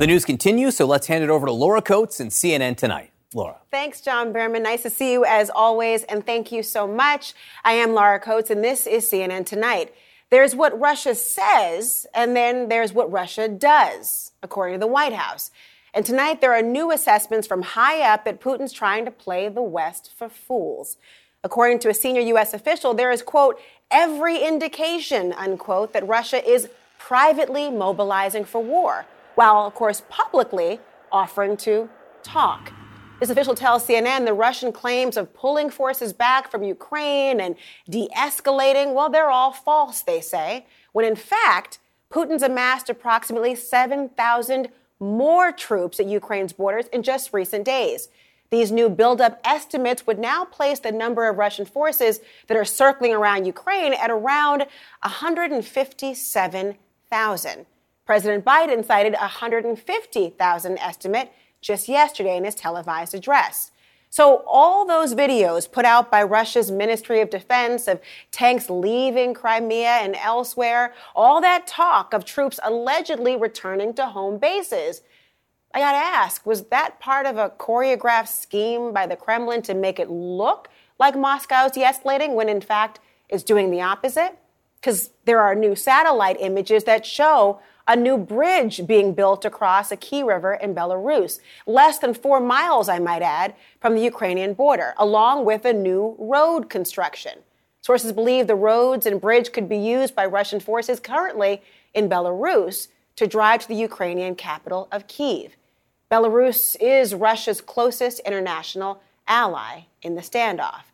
The news continues, so let's hand it over to Laura Coates and CNN Tonight. Laura. Thanks, John Berman. Nice to see you as always, and thank you so much. I am Laura Coates, and this is CNN Tonight. There's what Russia says, and then there's what Russia does, according to the White House. And tonight, there are new assessments from high up that Putin's trying to play the West for fools. According to a senior U.S. official, there is, quote, every indication, unquote, that Russia is privately mobilizing for war, while, of course, publicly offering to talk. This official tells CNN the Russian claims of pulling forces back from Ukraine and de escalating, well, they're all false, they say, when in fact, Putin's amassed approximately 7,000 more troops at Ukraine's borders in just recent days. These new buildup estimates would now place the number of Russian forces that are circling around Ukraine at around 157,000. President Biden cited a 150,000 estimate just yesterday in his televised address. So, all those videos put out by Russia's Ministry of Defense of tanks leaving Crimea and elsewhere, all that talk of troops allegedly returning to home bases. I gotta ask, was that part of a choreographed scheme by the Kremlin to make it look like Moscow's de escalating when in fact it's doing the opposite? Because there are new satellite images that show a new bridge being built across a key river in Belarus, less than four miles, I might add, from the Ukrainian border, along with a new road construction. Sources believe the roads and bridge could be used by Russian forces currently in Belarus to drive to the Ukrainian capital of Kiev. Belarus is Russia's closest international ally in the standoff.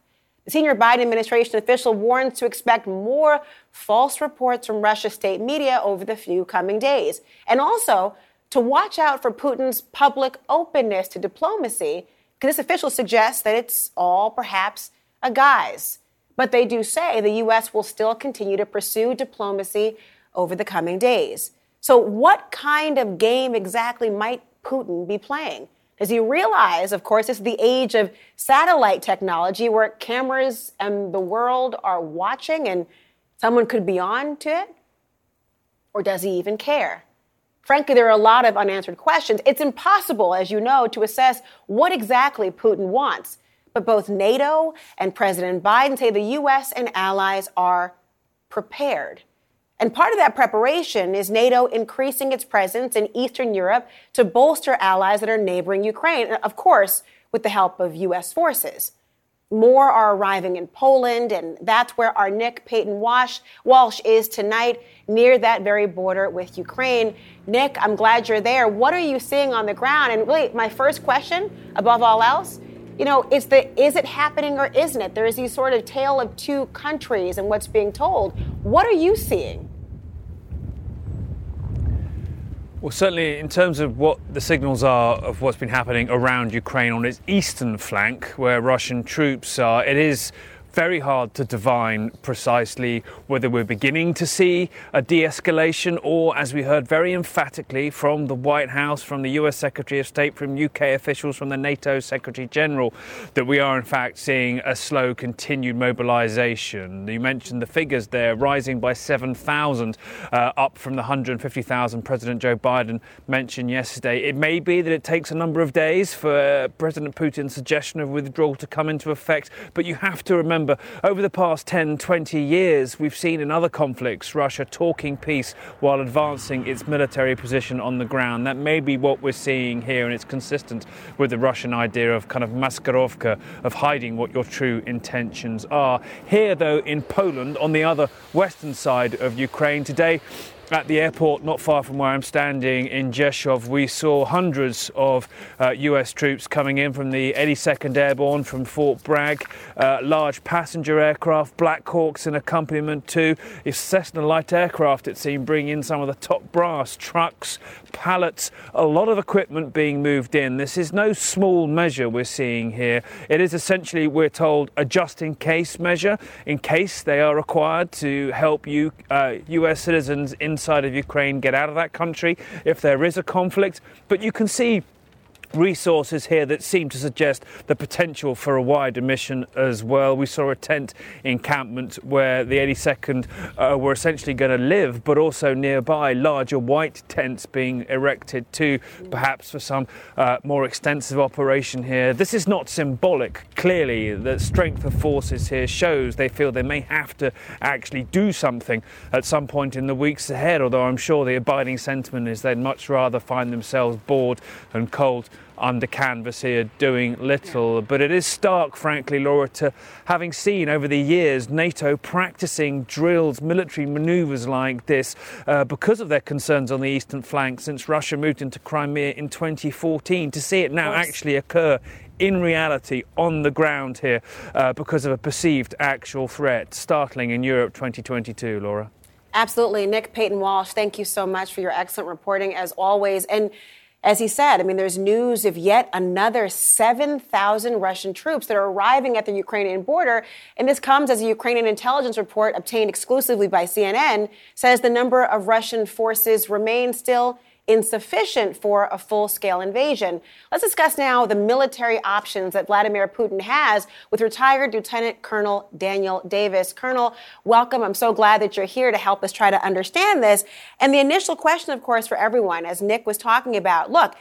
Senior Biden administration official warns to expect more false reports from Russia's state media over the few coming days, and also to watch out for Putin's public openness to diplomacy, because this official suggests that it's all perhaps a guise. But they do say the U.S. will still continue to pursue diplomacy over the coming days. So, what kind of game exactly might Putin be playing? Does he realize, of course, it's the age of satellite technology where cameras and the world are watching and someone could be on to it? Or does he even care? Frankly, there are a lot of unanswered questions. It's impossible, as you know, to assess what exactly Putin wants. But both NATO and President Biden say the U.S. and allies are prepared. And part of that preparation is NATO increasing its presence in Eastern Europe to bolster allies that are neighboring Ukraine, of course, with the help of U.S. forces. More are arriving in Poland, and that's where our Nick Paton Walsh, Walsh is tonight, near that very border with Ukraine. Nick, I'm glad you're there. What are you seeing on the ground? And really, my first question, above all else, you know, is the is it happening or isn't it? There is these sort of tale of two countries and what's being told. What are you seeing? Well, certainly in terms of what the signals are of what's been happening around Ukraine on its eastern flank, where Russian troops are, it is very hard to divine precisely whether we're beginning to see a de escalation or, as we heard very emphatically from the White House, from the US Secretary of State, from UK officials, from the NATO Secretary General, that we are in fact seeing a slow continued mobilization. You mentioned the figures there rising by 7,000, uh, up from the 150,000 President Joe Biden mentioned yesterday. It may be that it takes a number of days for President Putin's suggestion of withdrawal to come into effect, but you have to remember remember, over the past 10, 20 years, we've seen in other conflicts Russia talking peace while advancing its military position on the ground. That may be what we're seeing here, and it's consistent with the Russian idea of kind of maskirovka, of hiding what your true intentions are. Here, though, in Poland, on the other western side of Ukraine, today, at the airport, not far from where I'm standing in Rzeszów, we saw hundreds of uh, US troops coming in from the 82nd Airborne from Fort Bragg, uh, large passenger aircraft, Black Hawks in accompaniment. It's Cessna light aircraft, it seemed, bringing in some of the top brass, trucks, pallets, a lot of equipment being moved in. This is no small measure we're seeing here. It is essentially, we're told, a just in case measure, in case they are required to help uh, US citizens inside of Ukraine get out of that country if there is a conflict. But you can see resources here that seem to suggest the potential for a wider mission as well. We saw a tent encampment where the 82nd uh, were essentially going to live, but also nearby larger white tents being erected too, perhaps for some uh, more extensive operation here. This is not symbolic. Clearly, the strength of forces here shows they feel they may have to actually do something at some point in the weeks ahead, although I'm sure the abiding sentiment is they'd much rather find themselves bored and cold under canvas here doing little. But it is stark, frankly, Laura, to having seen over the years NATO practicing drills, military maneuvers like this uh, because of their concerns on the eastern flank since Russia moved into Crimea in 2014. To see it now actually occur in reality on the ground here uh, because of a perceived actual threat. Startling in Europe 2022, Laura. Absolutely. Nick Paton Walsh, thank you so much for your excellent reporting as always. And as he said, I mean, there's news of yet another 7,000 Russian troops that are arriving at the Ukrainian border. And this comes as a Ukrainian intelligence report obtained exclusively by CNN says the number of Russian forces remain still insufficient for a full scale invasion. Let's discuss now the military options that Vladimir Putin has with retired Lieutenant Colonel Daniel Davis. Colonel, welcome. I'm so glad that you're here to help us try to understand this. And the initial question, of course, for everyone, as Nick was talking about look,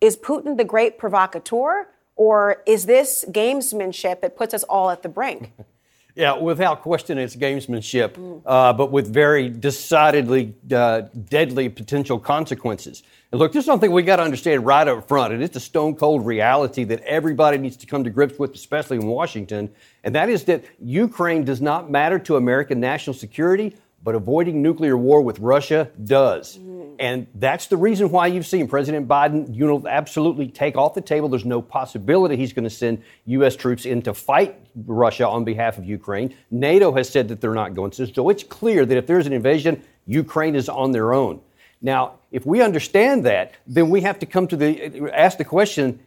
is Putin the great provocateur? Or is this gamesmanship that puts us all at the brink? Yeah, without question, it's gamesmanship, uh, but with very decidedly uh, deadly potential consequences. And look, this is something we got to understand right up front, and it's a stone cold reality that everybody needs to come to grips with, especially in Washington, and that is that Ukraine does not matter to American national security but avoiding nuclear war with Russia does. Mm. And that's the reason why you've seen President Biden you know, absolutely take off the table. There's no possibility he's going to send U.S. troops in to fight Russia on behalf of Ukraine. NATO has said that they're not going to. So it's clear that if there's an invasion, Ukraine is on their own. Now, if we understand that, then we have to come to the ask the question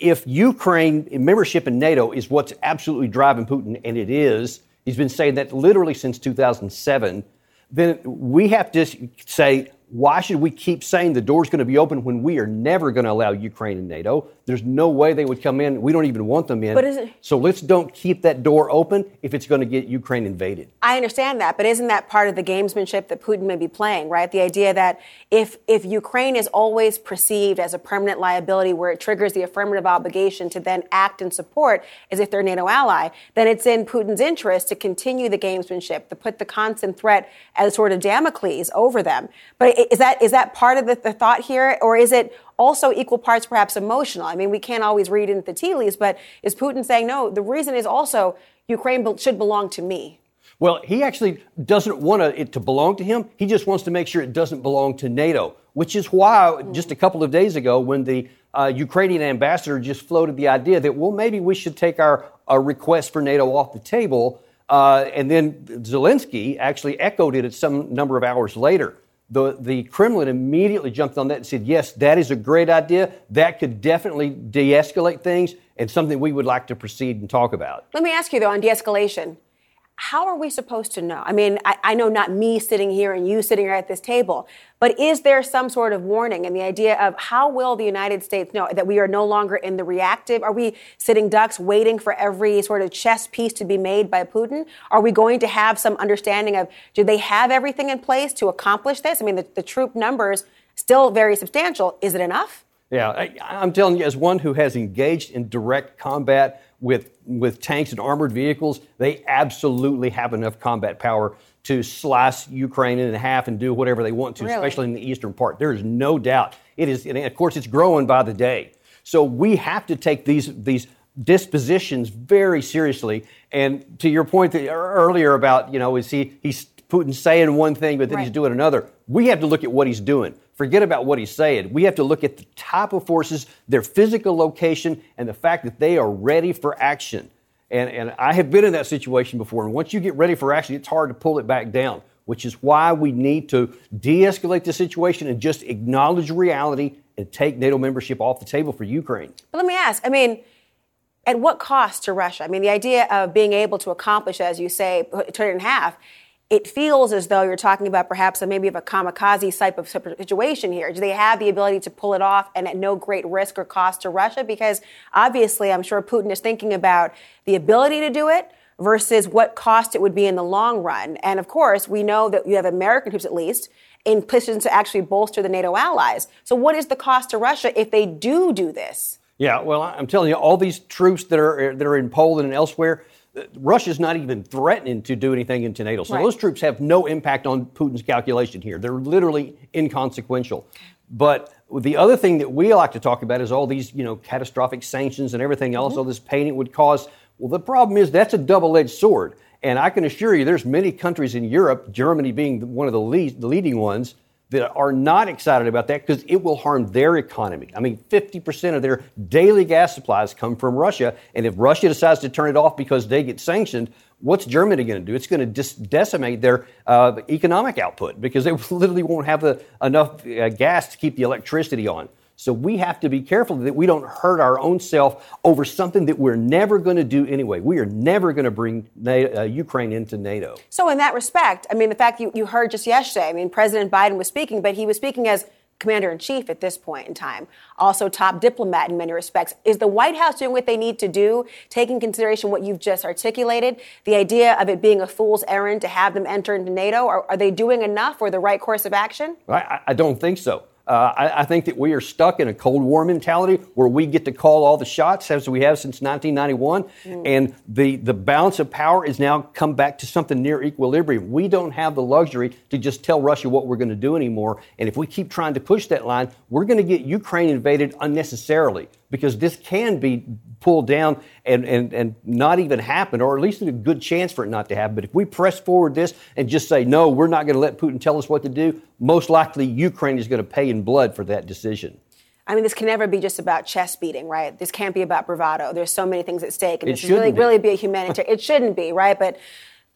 if Ukraine membership in NATO is what's absolutely driving Putin, and it is, he's been saying that literally since 2007 then we have to say, why should we keep saying the door's going to be open when we are never going to allow Ukraine in NATO? There's no way they would come in. We don't even want them in. But it, so let's don't keep that door open if it's going to get Ukraine invaded. I understand that, but isn't that part of the gamesmanship that Putin may be playing, right? The idea that if if Ukraine is always perceived as a permanent liability where it triggers the affirmative obligation to then act and support as if they're a NATO ally, then it's in Putin's interest to continue the gamesmanship, to put the constant threat as sort of Damocles over them. But is that is that part of the, the thought here, or is it also equal parts perhaps emotional? I mean, we can't always read into the tea leaves, but is Putin saying no? The reason is also Ukraine should belong to me. Well, he actually doesn't want it to belong to him. He just wants to make sure it doesn't belong to NATO, which is why just a couple of days ago, when the uh, Ukrainian ambassador just floated the idea that, well, maybe we should take our, request for NATO off the table. Uh, and then Zelensky actually echoed it at some number of hours later the, the Kremlin immediately jumped on that and said, yes, that is a great idea. That could definitely de escalate things and something we would like to proceed and talk about. Let me ask you, though, on de escalation how are we supposed to know? I mean, I, I, know not me sitting here and you sitting here at this table, but is there some sort of warning and the idea of how will the United States know that we are no longer in the reactive? Are we sitting ducks waiting for every sort of chess piece to be made by Putin? Are we going to have some understanding of do they have everything in place to accomplish this? I mean, the, the troop numbers still very substantial. Is it enough? Yeah, I, I'm telling you, as one who has engaged in direct combat with, with tanks and armored vehicles, they absolutely have enough combat power to slice Ukraine in half and do whatever they want to, really? especially in the eastern part. There is no doubt. It is, and of course, it's growing by the day. So we have to take these these dispositions very seriously. And to your point earlier about, you know, is he he's Putin saying one thing, but then right. he's doing another. We have to look at what he's doing. Forget about what he's saying. We have to look at the type of forces, their physical location, and the fact that they are ready for action. And, and I have been in that situation before. And once you get ready for action, it's hard to pull it back down, which is why we need to de escalate the situation and just acknowledge reality and take NATO membership off the table for Ukraine. But let me ask I mean, at what cost to Russia? I mean, the idea of being able to accomplish, as you say, turn it in half it feels as though you're talking about perhaps a maybe of a kamikaze type of situation here. Do they have the ability to pull it off and at no great risk or cost to Russia? Because obviously, I'm sure Putin is thinking about the ability to do it versus what cost it would be in the long run. And of course, we know that you have American troops at least in positions to actually bolster the NATO allies. So, what is the cost to Russia if they do do this? Yeah, well, I'm telling you, all these troops that are that are in Poland and elsewhere, Russia's not even threatening to do anything into NATO. So right. those troops have no impact on Putin's calculation here. They're literally inconsequential. But the other thing that we like to talk about is all these, you know, catastrophic sanctions and everything else, mm-hmm. all this pain it would cause. Well, the problem is that's a double-edged sword. And I can assure you there's many countries in Europe, Germany being one of the, lead, the leading ones, that are not excited about that because it will harm their economy. I mean, 50% of their daily gas supplies come from Russia. And if Russia decides to turn it off because they get sanctioned, what's Germany going to do? It's going to decimate their uh, economic output because they literally won't have the, enough uh, gas to keep the electricity on. So we have to be careful that we don't hurt our own self over something that we're never going to do anyway. We are never going to bring NATO, uh, Ukraine into NATO. So in that respect, I mean, the fact you, you heard just yesterday, I mean, President Biden was speaking, but he was speaking as commander in chief at this point in time, also top diplomat in many respects. Is the White House doing what they need to do, taking consideration what you've just articulated, the idea of it being a fool's errand to have them enter into NATO? Are, are they doing enough or the right course of action? I, I don't think so. Uh, I, I, think that we are stuck in a Cold War mentality where we get to call all the shots as we have since 1991, mm. and the, the balance of power is now come back to something near equilibrium. We don't have the luxury to just tell Russia what we're going to do anymore, and if we keep trying to push that line, we're going to get Ukraine invaded unnecessarily because this can be pulled down and, and, and not even happen, or at least a good chance for it not to happen. But if we press forward this and just say, no, we're not going to let Putin tell us what to do, most likely Ukraine is going to pay in blood for that decision. I mean, this can never be just about chest beating, right? This can't be about bravado. There's so many things at stake, and it should really, be. really be a humanitarian. it shouldn't be, right? But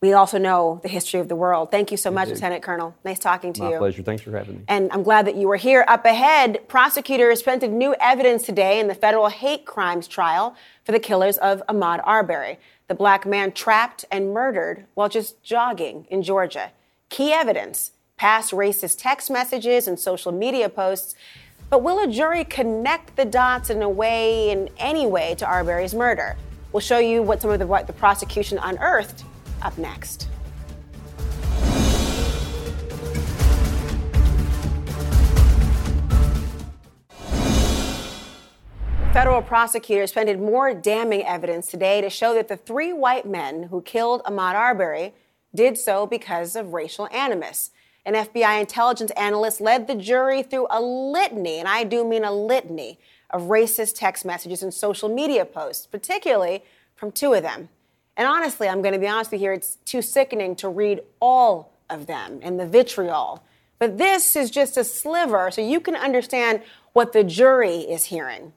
we also know the history of the world. Thank you so much, Lieutenant Colonel. Nice talking to My you. My pleasure. Thanks for having me. And I'm glad that you were here. Up ahead, prosecutors presented new evidence today in the federal hate crimes trial for the killers of Ahmaud Arbery, the black man trapped and murdered while just jogging in Georgia. Key evidence past racist text messages and social media posts. But will a jury connect the dots in a way, in any way, to Arbery's murder? We'll show you what some of the, what the prosecution unearthed up next. Federal prosecutors presented more damning evidence today to show that the three white men who killed Ahmaud Arbery did so because of racial animus. An FBI intelligence analyst led the jury through a litany, and I do mean a litany, of racist text messages and social media posts, particularly from two of them. And honestly, I'm going to be honest with you here, it's too sickening to read all of them and the vitriol. But this is just a sliver so you can understand what the jury is hearing.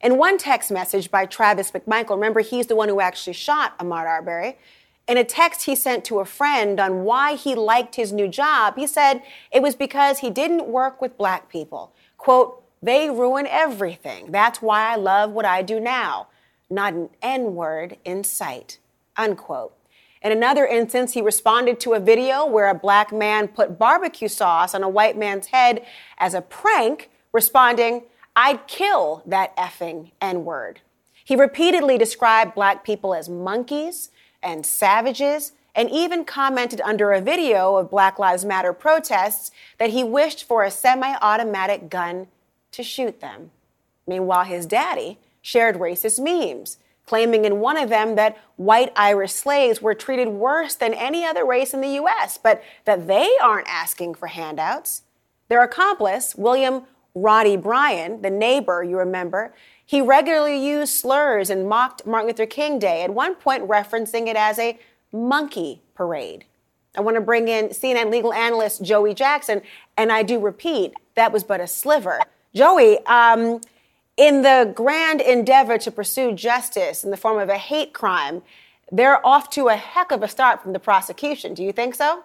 In one text message by Travis McMichael, remember he's the one who actually shot Ahmaud Arbery. In a text he sent to a friend on why he liked his new job, he said it was because he didn't work with black people. Quote, they ruin everything. That's why I love what I do now. Not an N word in sight unquote. In another instance, he responded to a video where a black man put barbecue sauce on a white man's head as a prank, responding, I'd kill that effing N word. He repeatedly described black people as monkeys and savages, and even commented under a video of Black Lives Matter protests that he wished for a semi automatic gun to shoot them. Meanwhile, his daddy shared racist memes claiming in one of them that white Irish slaves were treated worse than any other race in the U.S., but that they aren't asking for handouts. Their accomplice, William Roddy Bryan, the neighbor, you remember, he regularly used slurs and mocked Martin Luther King Day, at one point referencing it as a monkey parade. I want to bring in CNN legal analyst Joey Jackson, and I do repeat, that was but a sliver. Joey, um, in the grand endeavor to pursue justice in the form of a hate crime, they're off to a heck of a start from the prosecution. Do you think so?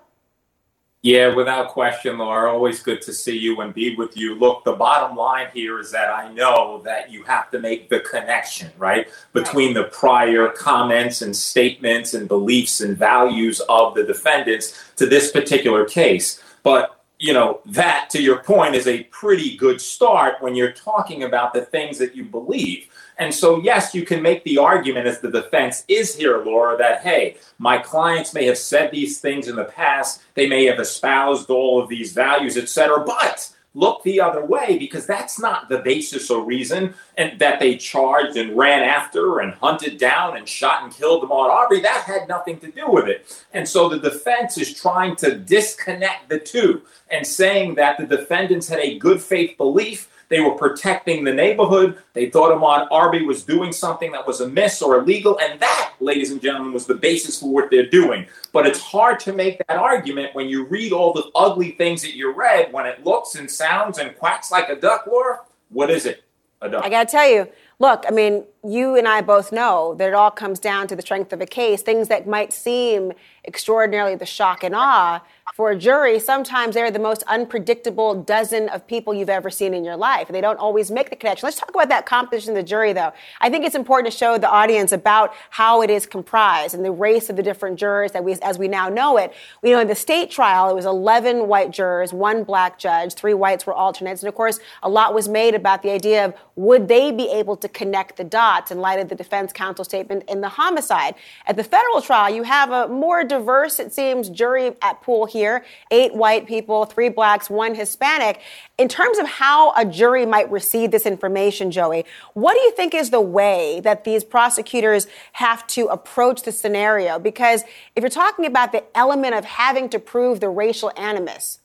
Yeah, without question, Laura. Always good to see you and be with you. Look, the bottom line here is that I know that you have to make the connection, right, between the prior comments and statements and beliefs and values of the defendants to this particular case. But you know, that to your point is a pretty good start when you're talking about the things that you believe. And so, yes, you can make the argument as the defense is here, Laura, that, hey, my clients may have said these things in the past, they may have espoused all of these values, et cetera, but look the other way because that's not the basis or reason and that they charged and ran after and hunted down and shot and killed Ahmaud Arbery. That had nothing to do with it. And so the defense is trying to disconnect the two and saying that the defendants had a good faith belief they were protecting the neighborhood. They thought Ahmaud Arbery was doing something that was amiss or illegal. And that, ladies and gentlemen, was the basis for what they're doing. But it's hard to make that argument when you read all the ugly things that you read, when it looks and sounds and quacks like a duck, Laura. What is it? A duck. I got to tell you, look, I mean, you and I both know that it all comes down to the strength of a case. Things that might seem extraordinarily the shock and awe for a jury, sometimes they're the most unpredictable dozen of people you've ever seen in your life. They don't always make the connection. Let's talk about that composition of the jury, though. I think it's important to show the audience about how it is comprised and the race of the different jurors that we, as we now know it. We know in the state trial, it was 11 white jurors, one black judge, three whites were alternates. And of course, a lot was made about the idea of would they be able to connect the dots in light of the defense counsel statement in the homicide. At the federal trial, you have a more diverse, it seems, jury at pool here eight white people, three blacks, one Hispanic. In terms of how a jury might receive this information, Joey, what do you think is the way that these prosecutors have to approach the scenario? Because if you're talking about the element of having to prove the racial animus,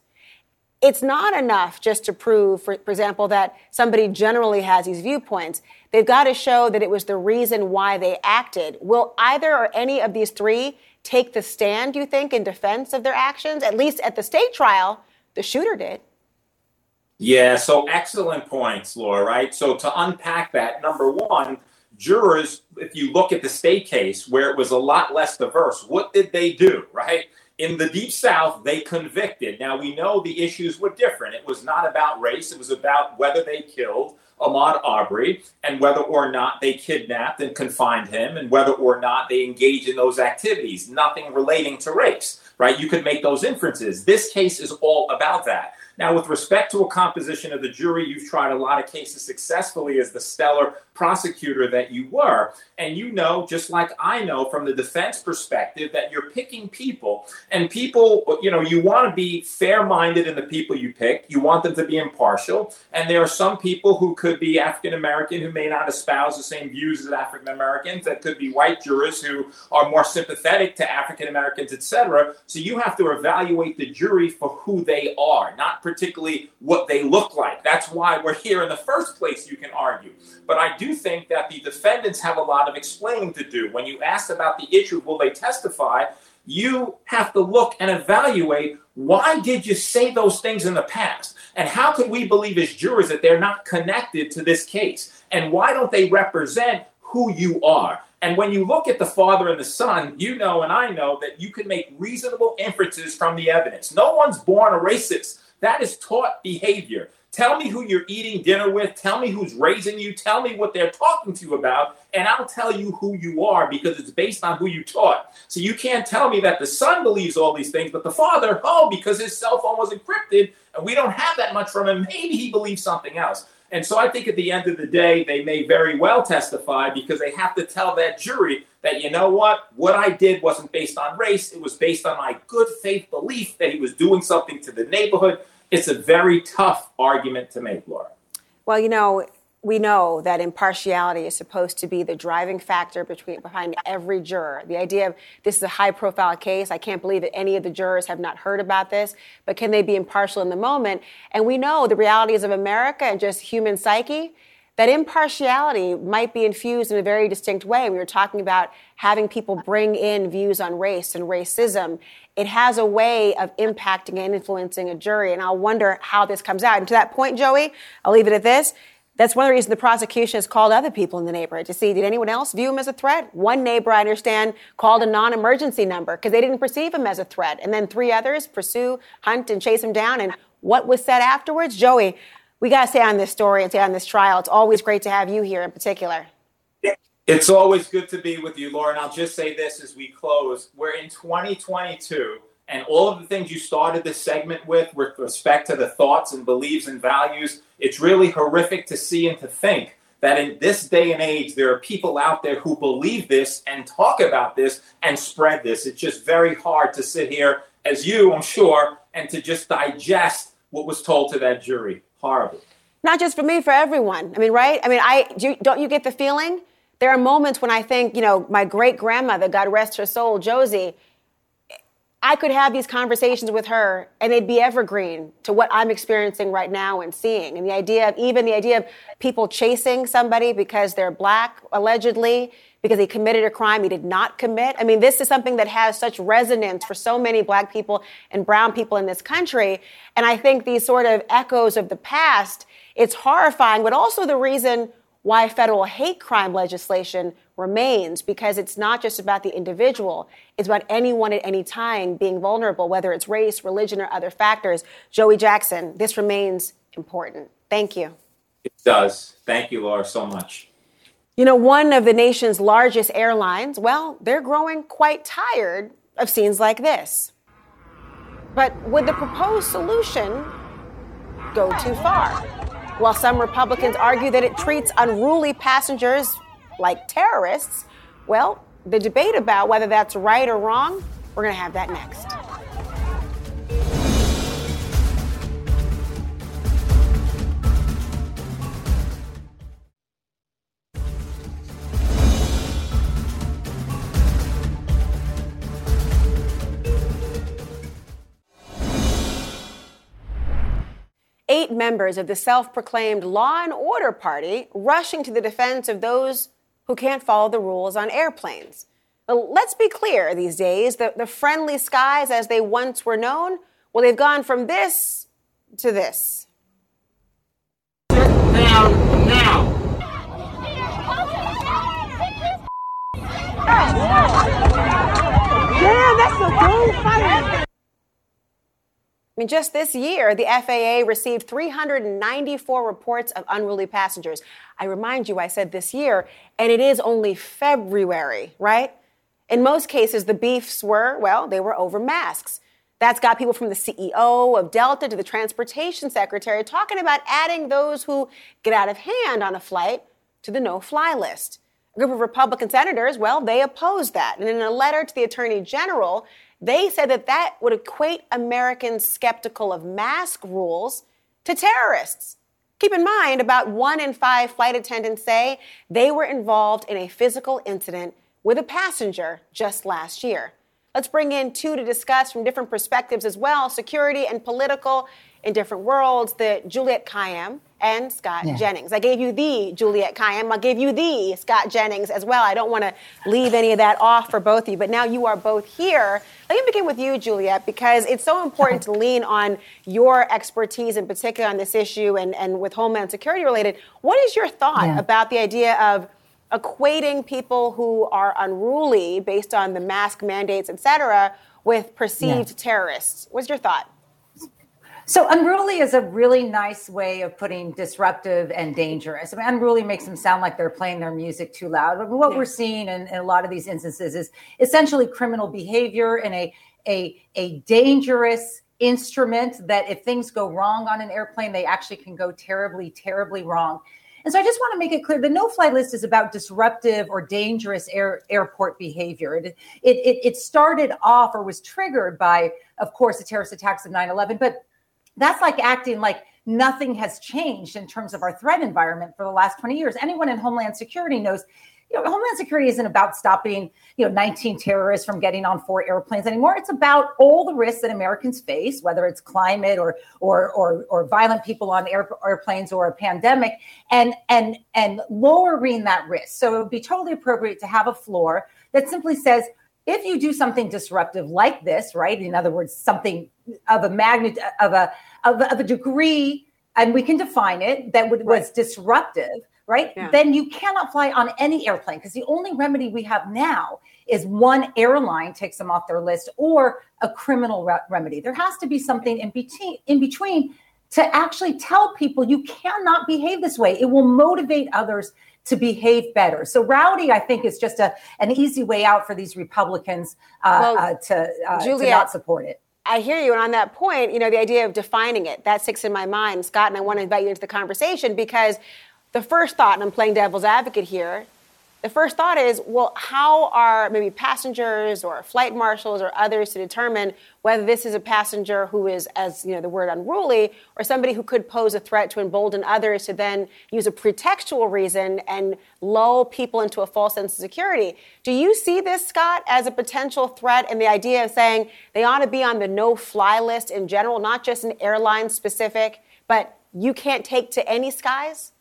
it's not enough just to prove, for, for, example, that somebody generally has these viewpoints. They've got to show that it was the reason why they acted. Will either or any of these three take the stand, you think, in defense of their actions? At least at the state trial, the shooter did. Yeah, so excellent points, Laura, right? So to unpack that, number one, jurors, if you look at the state case where it was a lot less diverse, what did they do, right? In the Deep South, they convicted. Now, we know the issues were different. It was not about race, it was about whether they killed Ahmaud Aubrey and whether or not they kidnapped and confined him and whether or not they engaged in those activities, nothing relating to race, right? You could make those inferences. This case is all about that. Now, with respect to a composition of the jury, you've tried a lot of cases successfully as the stellar prosecutor that you were. And you know, just like I know from the defense perspective, that you're picking people, and people, you know, you want to be fair minded in the people you pick. You want them to be impartial. And there are some people who could be African American who may not espouse the same views as African Americans, that could be white jurors who are more sympathetic to African Americans, etc. So you have to evaluate the jury for who they are, not particularly what they look like. That's why we're here in the first place, you can argue. But I do think that the defendants have a lot of explaining to do. When you ask about the issue, will they testify? You have to look and evaluate why did you say those things in the past? And how can we believe as jurors that they're not connected to this case? And why don't they represent who you are? And when you look at the father and the son, you know and I know that you can make reasonable inferences from the evidence. No one's born a racist. That is taught behavior. Tell me who you're eating dinner with. Tell me who's raising you. Tell me what they're talking to you about, and I'll tell you who you are because it's based on who you taught. So you can't tell me that the son believes all these things, but the father, oh, because his cell phone was encrypted and we don't have that much from him, maybe he believes something else. And so I think at the end of the day, they may very well testify because they have to tell that jury that, you know what, what I did wasn't based on race. It was based on my good faith belief that he was doing something to the neighborhood. It's a very tough argument to make, Laura. Well, you know, we know that impartiality is supposed to be the driving factor between, behind every juror. The idea of this is a high profile case. I can't believe that any of the jurors have not heard about this, but can they be impartial in the moment? And we know the realities of America and just human psyche. That impartiality might be infused in a very distinct way. We were talking about having people bring in views on race and racism. It has a way of impacting and influencing a jury. And I'll wonder how this comes out. And to that point, Joey, I'll leave it at this That's one of the reasons the prosecution has called other people in the neighborhood to see did anyone else view him as a threat. One neighbor, I understand, called a non emergency number because they didn't perceive him as a threat. And then three others pursue, hunt, and chase him down. And what was said afterwards? Joey, we got to stay on this story and stay on this trial. It's always great to have you here in particular. It's always good to be with you, Lauren. I'll just say this as we close. We're in 2022 and all of the things you started this segment with, with respect to the thoughts and beliefs and values, it's really horrific to see and to think that in this day and age, there are people out there who believe this and talk about this and spread this. It's just very hard to sit here, as you, I'm sure, and to just digest what was told to that jury. Horrible. Not just for me, for everyone. I mean, right? I mean, I do, don't you get the feeling? There are moments when I think, you know, my great grandmother, God rest her soul, Josie, I could have these conversations with her and they'd be evergreen to what I'm experiencing right now and seeing. And the idea of even the idea of people chasing somebody because they're black, allegedly, because he committed a crime he did not commit. I mean, this is something that has such resonance for so many black people and brown people in this country. And I think these sort of echoes of the past, it's horrifying, but also the reason why federal hate crime legislation remains because it's not just about the individual, it's about anyone at any time being vulnerable, whether it's race, religion, or other factors. Joey Jackson, this remains important. Thank you. It does. Thank you, Laura, so much. You know, one of the nation's largest airlines, well, they're growing quite tired of scenes like this. But would the proposed solution go too far? While some Republicans argue that it treats unruly passengers like terrorists, well, the debate about whether that's right or wrong, we're going to have that next. Eight members of the self proclaimed Law and Order Party rushing to the defense of those who can't follow the rules on airplanes. But let's be clear these days, the, the friendly skies as they once were known, well, they've gone from this to this. Sit down now. Yeah, that's a good fight mean, just this year, the FAA received 394 reports of unruly passengers. I remind you, I said this year, and it is only February, right? In most cases, the beefs were, well, they were over masks. That's got people from the CEO of Delta to the transportation secretary talking about adding those who get out of hand on a flight to the no fly list. A group of Republican senators, well, they opposed that. And in a letter to the attorney general, they said that that would equate Americans skeptical of mask rules to terrorists. Keep in mind, about one in five flight attendants say they were involved in a physical incident with a passenger just last year. Let's bring in two to discuss from different perspectives as well security and political in different worlds the Juliet Kayyem and Scott yeah. Jennings. I gave you the Juliet Kayyem. I'll give you the Scott Jennings as well. I don't want to leave any of that off for both of you, but now you are both here. Let me begin with you, Juliet, because it's so important to lean on your expertise in particular on this issue and, and with Homeland Security related. What is your thought yeah. about the idea of equating people who are unruly based on the mask mandates, et cetera, with perceived yeah. terrorists? What's your thought? So unruly is a really nice way of putting disruptive and dangerous. I mean, unruly makes them sound like they're playing their music too loud. But what yeah. we're seeing in, in, a lot of these instances is essentially criminal behavior and a a a dangerous instrument that if things go wrong on an airplane, they actually can go terribly, terribly wrong. And so I just want to make it clear the no fly list is about disruptive or dangerous air, airport behavior. It, it, it, started off or was triggered by, of course, the terrorist attacks of 9 11, but that's like acting like nothing has changed in terms of our threat environment for the last 20 years. Anyone in Homeland Security knows, you know, Homeland Security isn't about stopping, you know, 19 terrorists from getting on four airplanes anymore. It's about all the risks that Americans face, whether it's climate or or or, or violent people on air, airplanes or a pandemic, and and and lowering that risk. So it would be totally appropriate to have a floor that simply says if you do something disruptive like this, right? In other words, something of a magnitude of a of, of a degree and we can define it that would, was disruptive, right? Yeah. Then you cannot fly on any airplane because the only remedy we have now is one airline takes them off their list or a criminal re- remedy. There has to be something in between in between to actually tell people you cannot behave this way. It will motivate others to behave better. So rowdy, I think, is just a an easy way out for these Republicans uh, Well, uh, to, uh, to Juliet, not support it. I hear you. And on that point, you know, the idea of defining it, that sticks in my mind, Scott, and I want to invite you into the conversation because the first thought, and I'm playing devil's advocate here, the first thought is, well, how are maybe passengers or flight marshals or others to determine whether this is a passenger who is, as you know, the word unruly, or somebody who could pose a threat to embolden others to then use a pretextual reason and lull people into a false sense of security? Do you see this, Scott, as a potential threat and the idea of saying they ought to be on the no-fly list in general, not just an airline specific, but you can't take to any skies?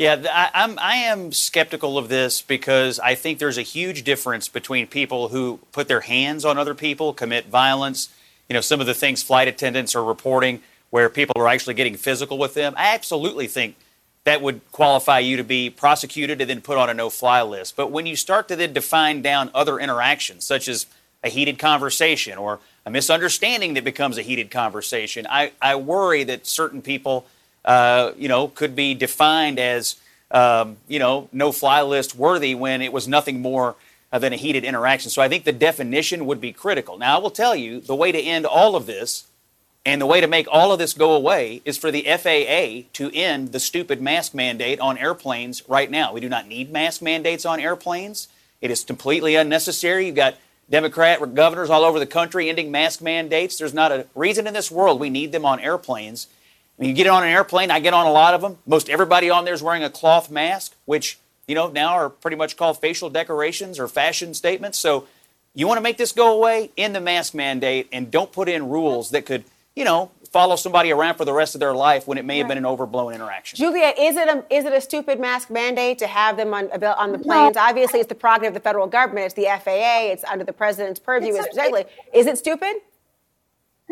Yeah, I, I'm I am skeptical of this because I think there's a huge difference between people who put their hands on other people, commit violence. You know, some of the things flight attendants are reporting where people are actually getting physical with them. I absolutely think that would qualify you to be prosecuted and then put on a no-fly list. But when you start to then define down other interactions, such as a heated conversation or a misunderstanding that becomes a heated conversation, I, I worry that certain people uh, you know, could be defined as, um, you know, no fly list worthy when it was nothing more uh, than a heated interaction. So I think the definition would be critical. Now, I will tell you the way to end all of this and the way to make all of this go away is for the FAA to end the stupid mask mandate on airplanes right now. We do not need mask mandates on airplanes. It is completely unnecessary. You've got Democrat governors all over the country ending mask mandates. There's not a reason in this world we need them on airplanes. When you get on an airplane, I get on a lot of them. Most everybody on there is wearing a cloth mask, which, you know, now are pretty much called facial decorations or fashion statements. So you want to make this go away in the mask mandate and don't put in rules that could, you know, follow somebody around for the rest of their life when it may have been an overblown interaction. Julia, is it a is it a stupid mask mandate to have them on on the planes? No. Obviously, it's the prerogative of the federal government. It's the FAA. It's under the president's purview. It's It's a- exactly. Is it stupid?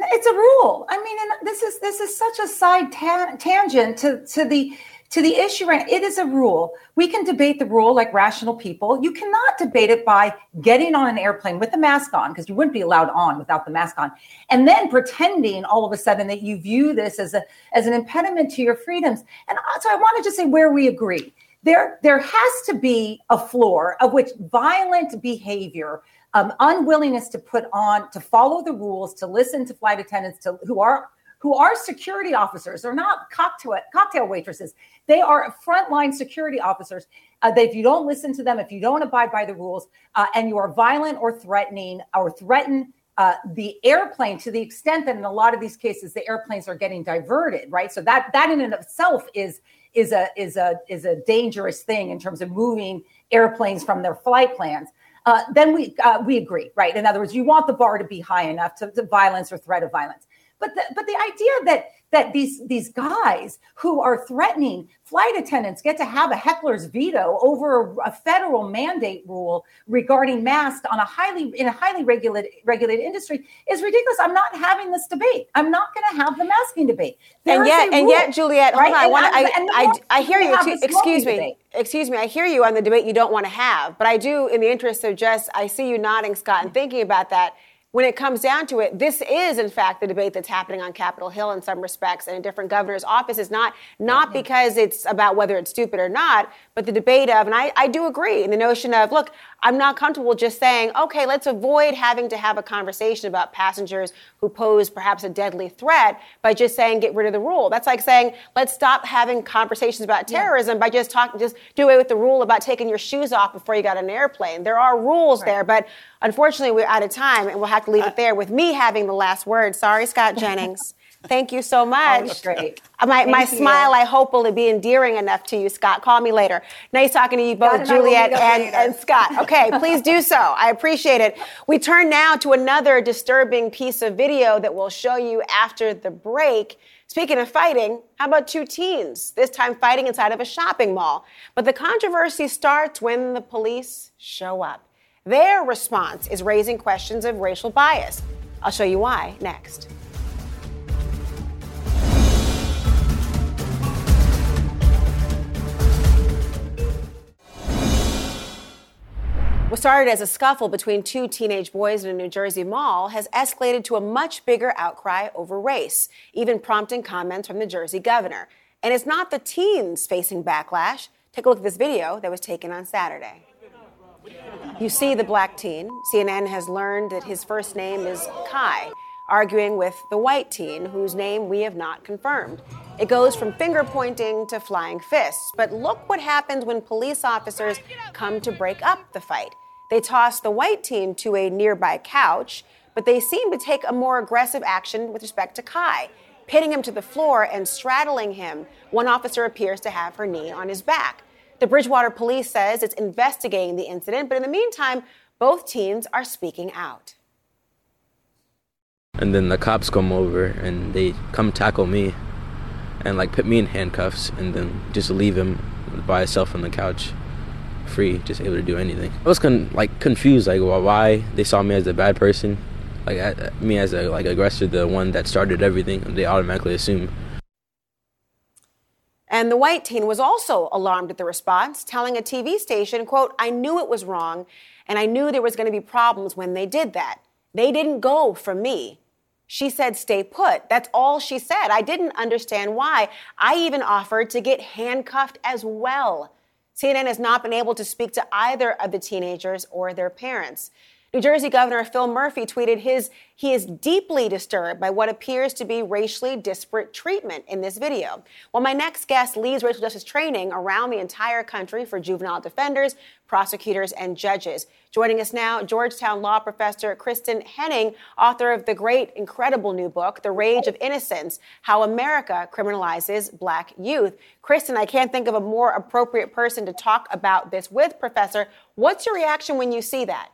It's a rule. I mean, and this is this is such a side ta- tangent to to the to the issue. It is a rule. We can debate the rule like rational people. You cannot debate it by getting on an airplane with the mask on because you wouldn't be allowed on without the mask on, and then pretending all of a sudden that you view this as a as an impediment to your freedoms. And so I want to just say where we agree. There, there has to be a floor of which violent behavior um, unwillingness to put on to follow the rules to listen to flight attendants to who are who are security officers. They're not cocktail cocktail waitresses. They are frontline security officers. Uh, that if you don't listen to them if you don't abide by the rules uh, and you are violent or threatening or threaten uh, the airplane to the extent that in a lot of these cases the airplanes are getting diverted right? So that that in and of itself is is a is a is a dangerous thing in terms of moving airplanes from their flight plans uh, then we uh, we agree, right? In other words, you want the bar to be high enough to, violence or threat of violence. But the, but the idea that that these these guys who are threatening flight attendants get to have a heckler's veto over a, a federal mandate rule regarding masks on a highly in a highly regulated regulated industry is ridiculous. I'm not having this debate. I'm not going to have the masking debate. There and yet, and rule, yet, Juliet, hold right? on. I want I'm- I, I, hear you. Too. Excuse me. debate. Excuse me. I hear you on the debate you don't want to have, but I do, in the interest of just, I see you nodding, Scott, and thinking about that. When it comes down to it, this is in fact the debate that's happening on Capitol Hill in some respects and in different governors' offices. Not not because it's about whether it's stupid or not, but the debate of, and I, I do agree in the notion of, look, I'm not comfortable just saying, okay, let's avoid having to have a conversation about passengers who pose perhaps a deadly threat by just saying get rid of the rule. That's like saying let's stop having conversations about terrorism by just talking, just do away with the rule about taking your shoes off before you got on an airplane. There are rules there, but unfortunately we're out of time and we'll have to leave it there with me having the last word. Sorry, Scott Jennings. Thank you so much. great. Uh, My, my you. smile, I hope, will be endearing enough to you, Scott. Call me later. Nice talking to you both, Scott and I will Juliet meet and, and Scott. Okay, please do so. I appreciate it. We turn now to another disturbing piece of video that we'll show you after the break. Speaking of fighting, how about two teens, this time fighting inside of a shopping mall? But the controversy starts when the police show up. Their response is raising questions of racial bias. I'll show you why next. What started as a scuffle between two teenage boys in a New Jersey mall has escalated to a much bigger outcry over race, even prompting comments from the Jersey governor. And it's not the teens facing backlash. Take a look at this video that was taken on Saturday. You see the black teen. CNN has learned that his first name is Kai, arguing with the white teen, whose name we have not confirmed. It goes from finger pointing to flying fists. But look what happens when police officers come to break up the fight. They toss the white teen to a nearby couch, but they seem to take a more aggressive action with respect to Kai, pitting him to the floor and straddling him. One officer appears to have her knee on his back. The Bridgewater police says it's investigating the incident, but in the meantime, both teens are speaking out. And then the cops come over and they come tackle me and like put me in handcuffs and then just leave him by himself on the couch free just able to do anything i was con- like confused like why they saw me as a bad person like I, me as a like aggressor the one that started everything they automatically assume and the white teen was also alarmed at the response, telling a TV station, quote, I knew it was wrong, and I knew there was going to be problems when they did that. They didn't go for me. She said, stay put. That's all she said. I didn't understand why. I even offered to get handcuffed as well. CNN has not been able to speak to either of the teenagers or their parents. New Jersey Governor Phil Murphy tweeted his he is deeply disturbed by what appears to be racially disparate treatment in this video. Well, my next guest leads racial justice training around the entire country for juvenile defenders, prosecutors, and judges. Joining us now, Georgetown law professor Kristen Henning, author of the great, incredible new book, The Rage of Innocence How America Criminalizes Black Youth. Kristen, I can't think of a more appropriate person to talk about this with, Professor. What's your reaction when you see that?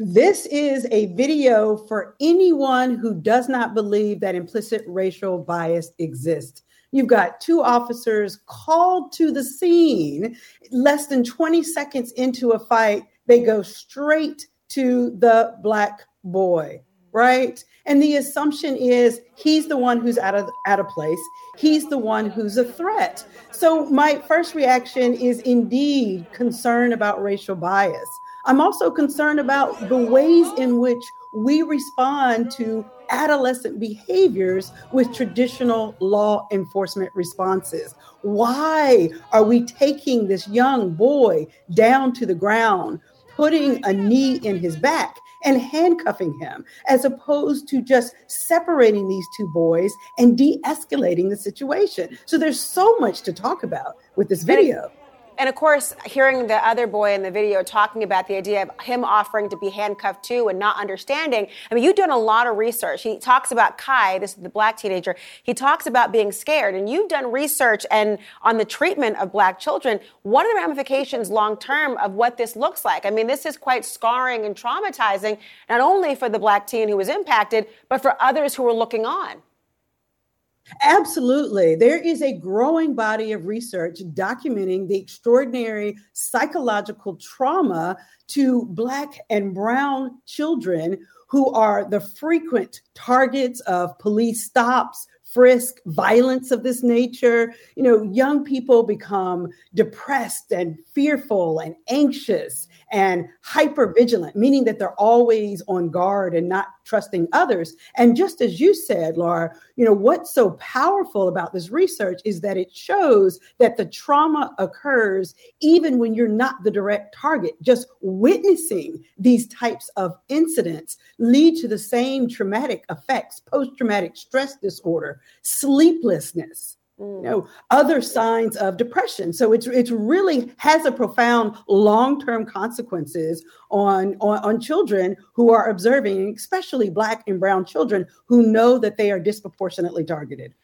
This is a video for anyone who does not believe that implicit racial bias exists. You've got two officers called to the scene. Less than 20 seconds into a fight, they go straight to the black boy, right? And the assumption is he's the one who's out of out of place. He's the one who's a threat. So my first reaction is indeed concern about racial bias. I'm also concerned about the ways in which we respond to adolescent behaviors with traditional law enforcement responses. Why are we taking this young boy down to the ground, putting a knee in his back? And handcuffing him, as opposed to just separating these two boys and de escalating the situation. So there's so much to talk about with this video. And of course, hearing the other boy in the video talking about the idea of him offering to be handcuffed too and not understanding. I mean, you've done a lot of research. He talks about Kai, this is the black teenager. He talks about being scared, and you've done research and on the treatment of black children. What are the ramifications long term of what this looks like? I mean, this is quite scarring and traumatizing, not only for the black teen who was impacted, but for others who were looking on. Absolutely. There is a growing body of research documenting the extraordinary psychological trauma to Black and Brown children who are the frequent targets of police stops, frisk, violence of this nature. You know, young people become depressed and fearful and anxious and hyper vigilant, meaning that they're always on guard and not trusting others. And just as you said, Laura, you know, what's so powerful about this research is that it shows that the trauma occurs even when you're not the direct target. Just witnessing these types of incidents lead to the same traumatic effects, post traumatic stress disorder, sleeplessness Mm. you know other signs of depression so it's it's really has a profound long-term consequences on, on on children who are observing especially black and brown children who know that they are disproportionately targeted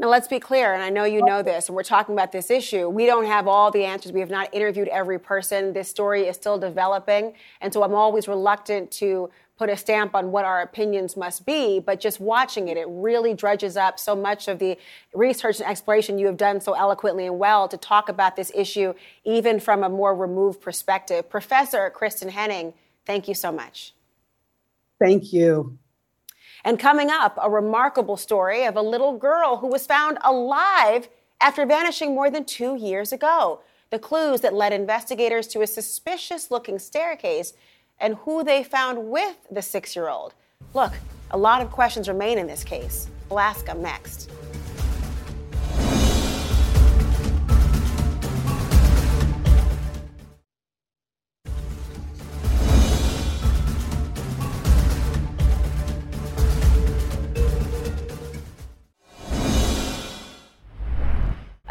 now, let's be clear, and I know you know this, and we're talking about this issue. We don't have all the answers. We have not interviewed every person. This story is still developing. And so I'm always reluctant to put a stamp on what our opinions must be, but just watching it, it really drudges up so much of the research and exploration you have done so eloquently and well to talk about this issue, even from a more removed perspective. Professor Kristen Henning, thank you so much. Thank you. And coming up, a remarkable story of a little girl who was found alive after vanishing more than two years ago. the clues that led investigators to a suspicious looking staircase, and who they found with the six year old. Look, a lot of questions remain in this case. Them next.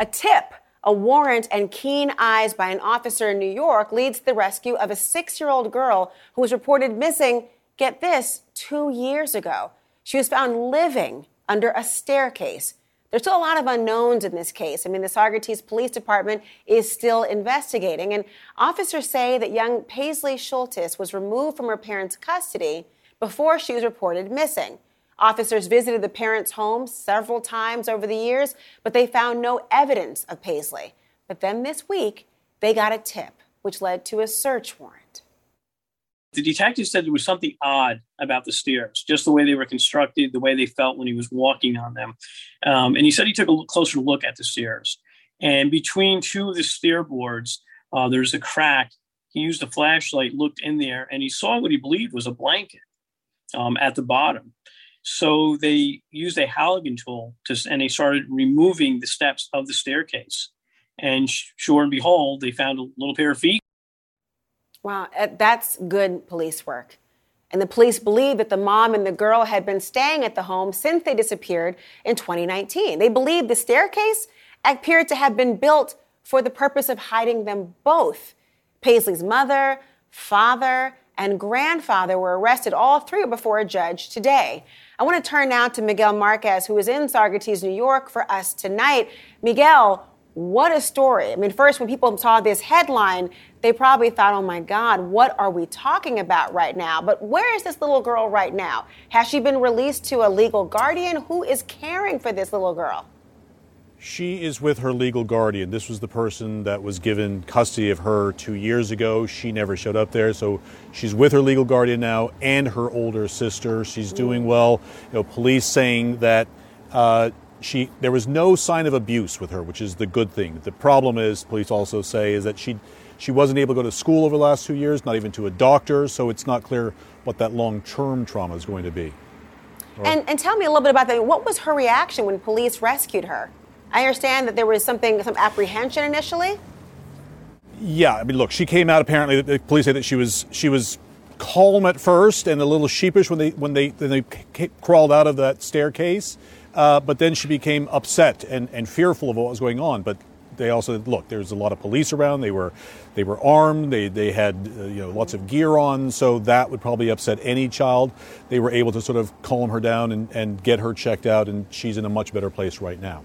A tip, a warrant, and keen eyes by an officer in New York leads to the rescue of a six year old girl who was reported missing, get this, two years ago. She was found living under a staircase. There's still a lot of unknowns in this case. I mean, the Saugerties Police Department is still investigating, and officers say that young Paisley Shultis was removed from her parents' custody before she was reported missing. Officers visited the parents' home several times over the years, but they found no evidence of Paisley. But then this week, they got a tip, which led to a search warrant. The detective said there was something odd about the stairs, just the way they were constructed, the way they felt when he was walking on them. Um, and he said he took a closer look at the stairs. And between two of the stair boards, uh, there's a crack. He used a flashlight, looked in there, and he saw what he believed was a blanket um, at the bottom. So they used a Halligan tool to, and they started removing the steps of the staircase. And sure and behold, they found a little pair of feet. Wow, uh, that's good police work. And the police believe that the mom and the girl had been staying at the home since they disappeared in 2019. They believe the staircase appeared to have been built for the purpose of hiding them both. Paisley's mother, father, and grandfather were arrested, all three before a judge today. I want to turn now to Miguel Marquez, who is in Saugerties, New York, for us tonight. Miguel, what a story. I mean, first, when people saw this headline, they probably thought, oh my God, what are we talking about right now? But where is this little girl right now? Has she been released to a legal guardian? Who is caring for this little girl? She is with her legal guardian. This was the person that was given custody of her two years ago. She never showed up there, so she's with her legal guardian now and her older sister. She's doing well. You know, police saying that uh, she there was no sign of abuse with her, which is the good thing. The problem is, police also say, is that she she wasn't able to go to school over the last two years, not even to a doctor. So it's not clear what that long term trauma is going to be. And, and tell me a little bit about that. What was her reaction when police rescued her? I understand that there was something, some apprehension initially. Yeah, I mean, look, she came out. Apparently, the police say that she was she was calm at first and a little sheepish when they when they when they c- crawled out of that staircase, uh, but then she became upset and, and fearful of what was going on. But they also look. There's a lot of police around. They were they were armed. They they had uh, you know lots of gear on. So that would probably upset any child. They were able to sort of calm her down and, and get her checked out, and she's in a much better place right now.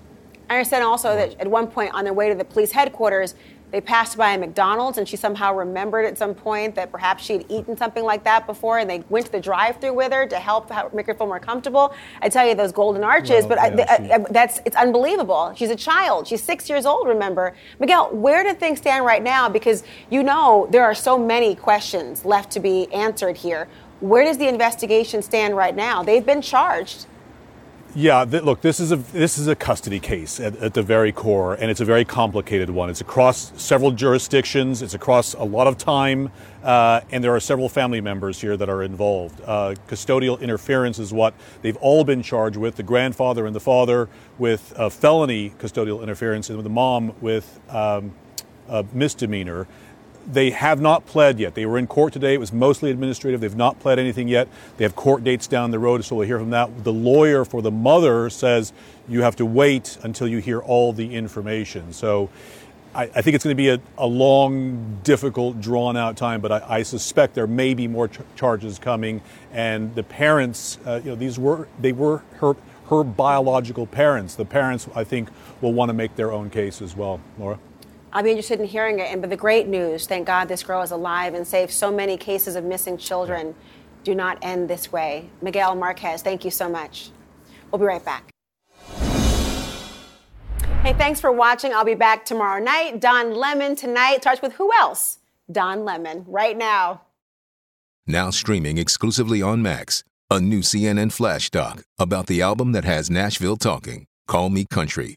I understand also that at one point on their way to the police headquarters, they passed by a McDonald's and she somehow remembered at some point that perhaps she had eaten something like that before and they went to the drive through with her to help make her feel more comfortable. I tell you, those golden arches, well, but yeah, I, I, I, that's it's unbelievable. She's a child. She's six years old, remember. Miguel, where do things stand right now? Because you know there are so many questions left to be answered here. Where does the investigation stand right now? They've been charged. Yeah, th- look, this is a this is a custody case at, at, the very core, and it's a very complicated one. It's across several jurisdictions. It's across a lot of time, uh, and there are several family members here that are involved. Uh, custodial interference is what they've all been charged with. The grandfather and the father with felony custodial interference, and the mom with um, a misdemeanor. They have not pled yet. They were in court today. It was mostly administrative. They've not pled anything yet. They have court dates down the road, so we'll hear from that. The lawyer for the mother says you have to wait until you hear all the information. So I, I think it's going to be a, a, long, difficult, drawn out time, but I, I suspect there may be more ch- charges coming. And the parents, uh, you know, these were, they were her, her biological parents. The parents, I think, will want to make their own case as well. Laura? I'll be interested in hearing it. And but the great news, thank God this girl is alive and safe. So many cases of missing children do not end this way. Miguel Marquez, thank you so much. We'll be right back. Hey, thanks for watching. I'll be back tomorrow night. Don Lemon tonight starts with who else? Don Lemon, right now. Now streaming exclusively on Max, a new CNN flash doc about the album that has Nashville talking. Call Me Country